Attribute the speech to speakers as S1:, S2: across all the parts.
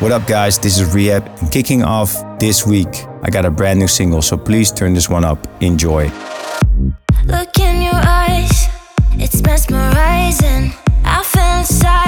S1: What up, guys? This is R3HAB. And kicking off this week, I got a brand new single, so please turn this one up. Enjoy.
S2: Look in your eyes, it's mesmerizing. I inside.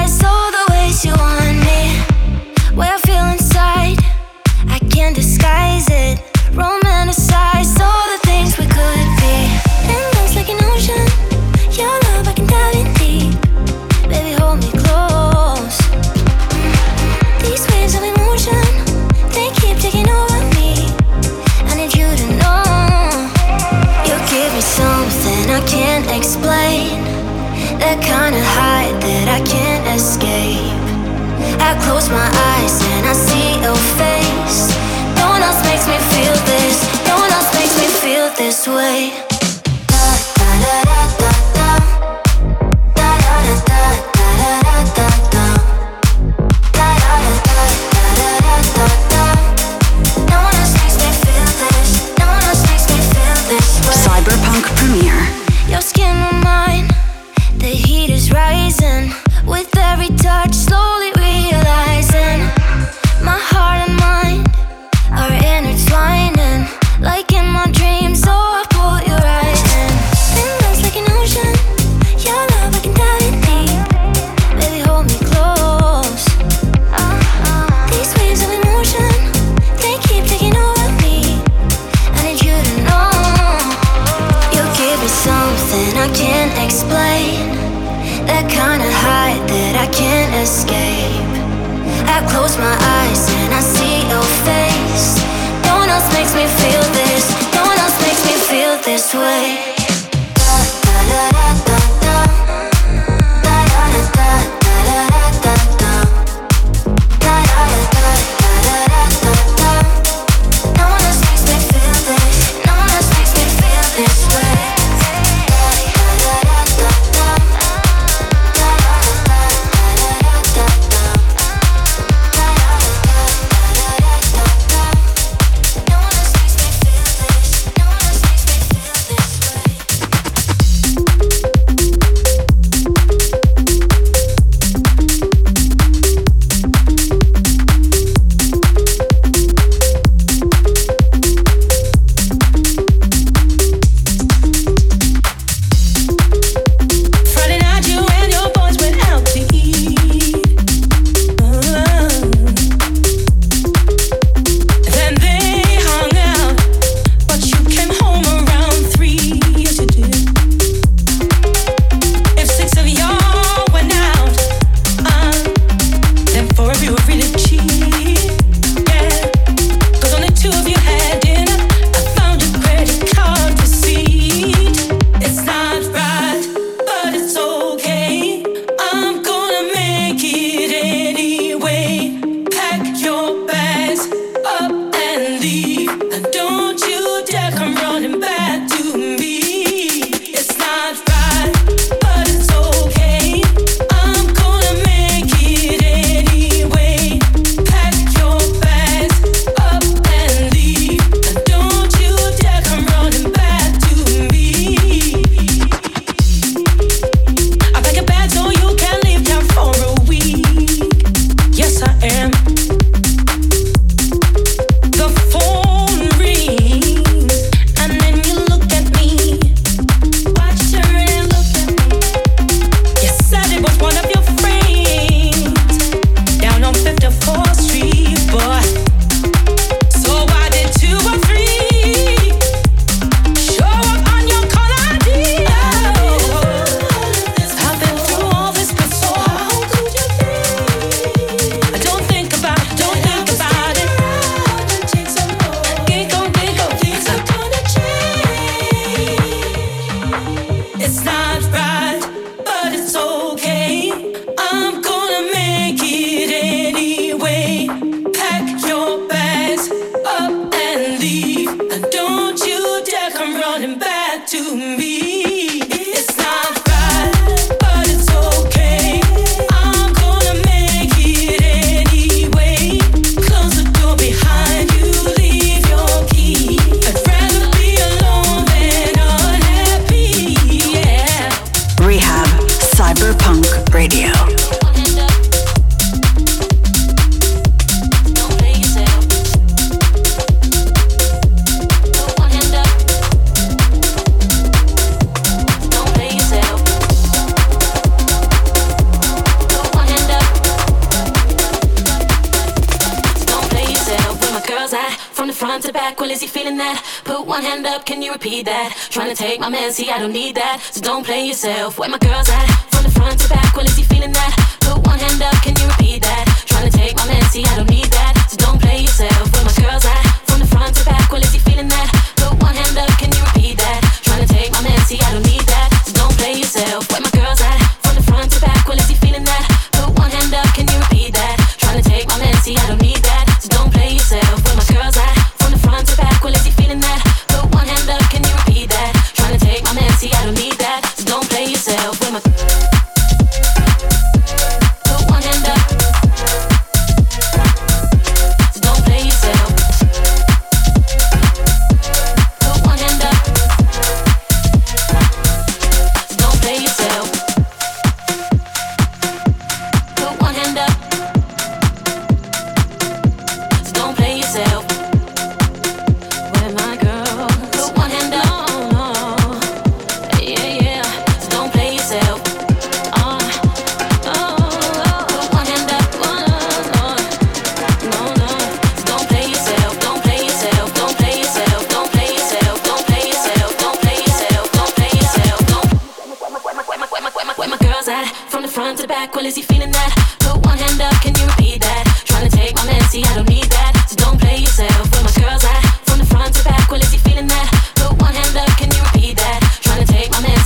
S3: repeat that. Trying to take my man, see, I don't need that. So don't play yourself. Where my girls at? From the front to back, well, is he feeling that? Put one hand up, can you repeat that? Trying to take my man, see, I don't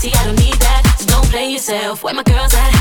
S3: See, I don't need that, so don't play yourself. Where my girls at?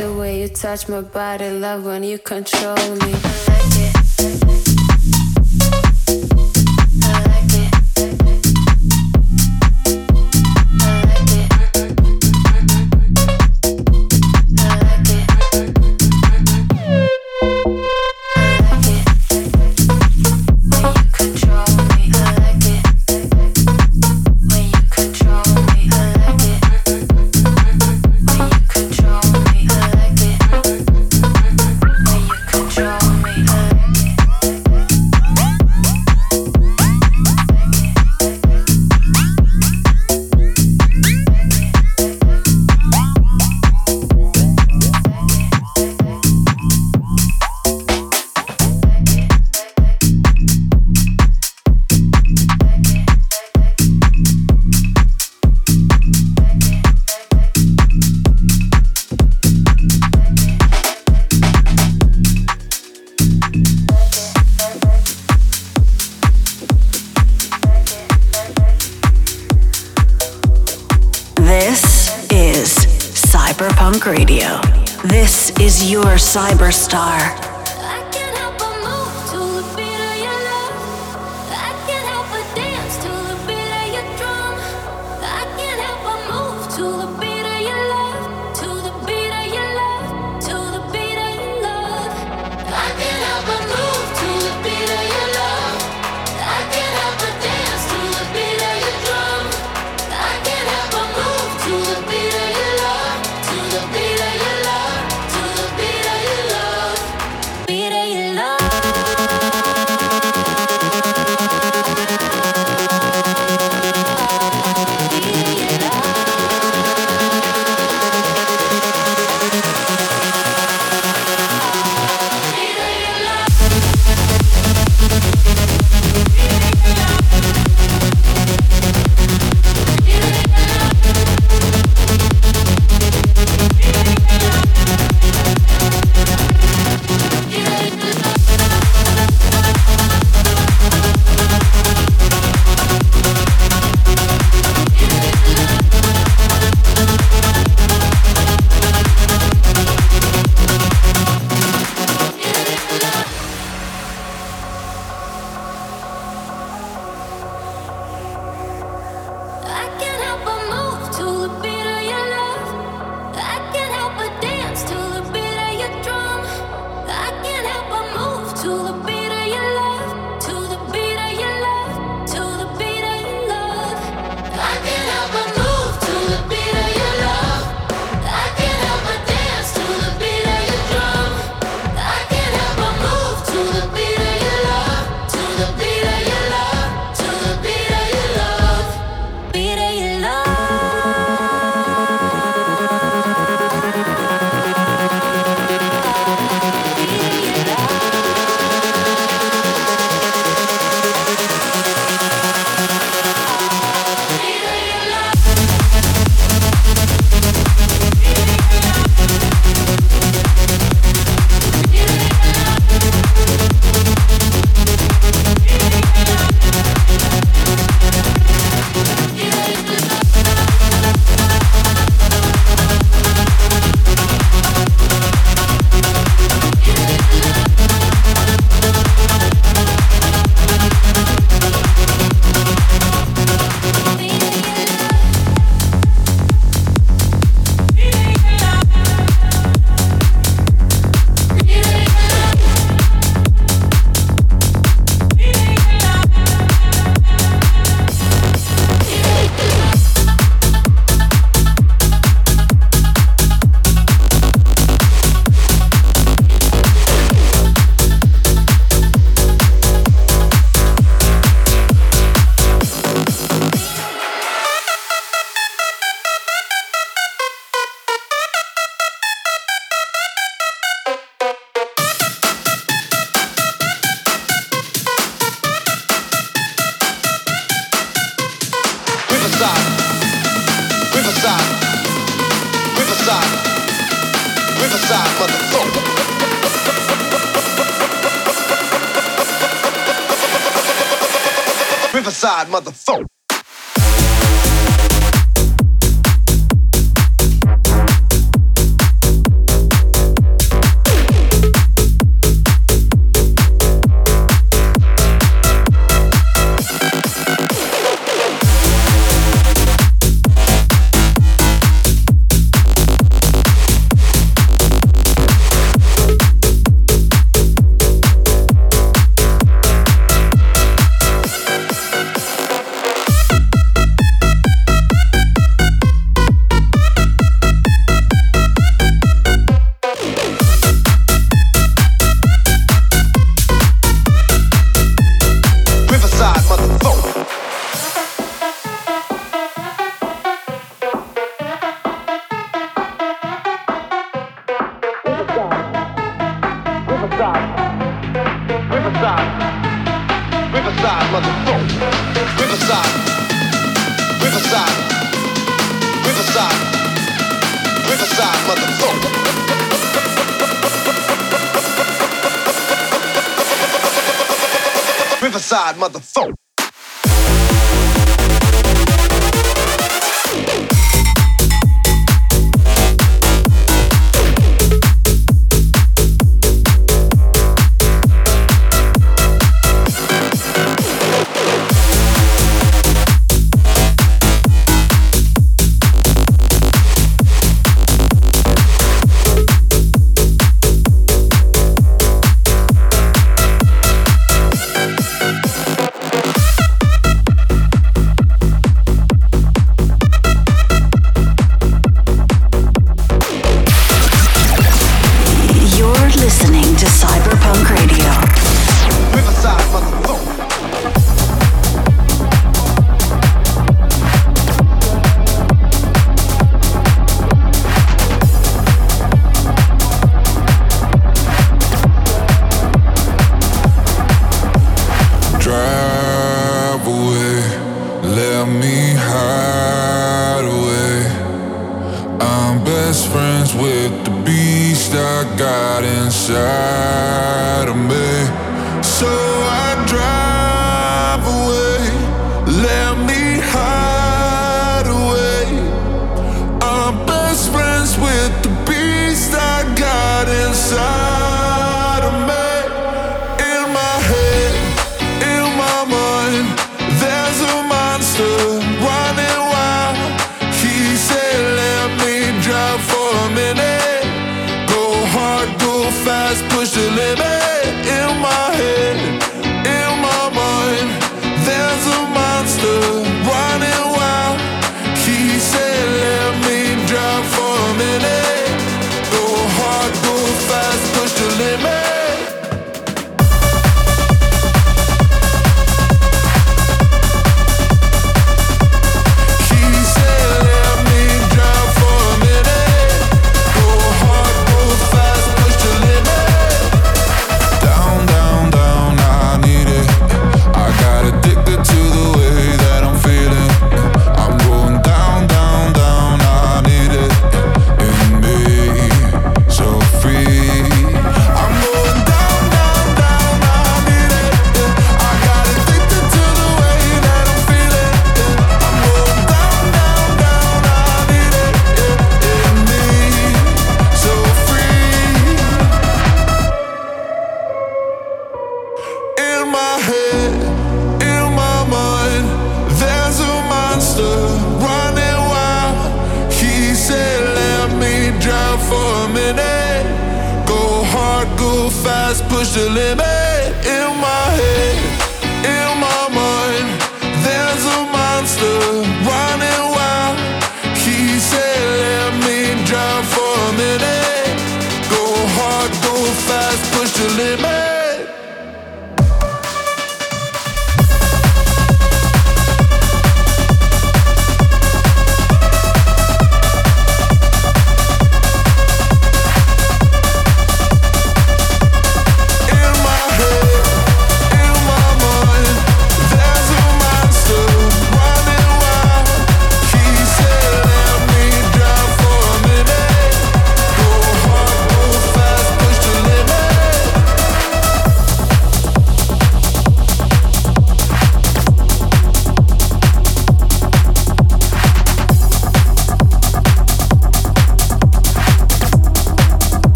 S3: The
S4: way you touch my body, love when you control me.
S5: CYB3RSTAR.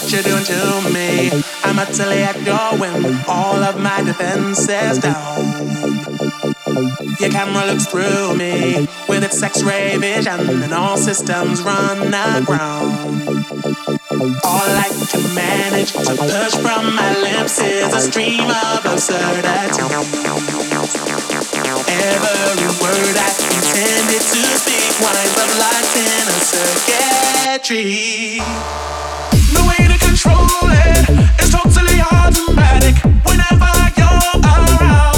S5: what you do to me.
S6: I'm utterly at your whim, all of my defenses down. Your camera looks through me with its X-ray vision, and all systems run aground. All I can manage to push from my lips is a stream of absurdity. Every word I intended to speak winds up lost in a circuitry. The way control it. It's totally automatic whenever you're around.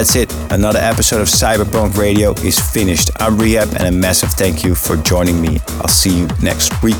S2: That's it. Another episode of CYB3RPVNK Radio is finished. I'm R3HAB, and a massive thank you for joining me. I'll see you next week.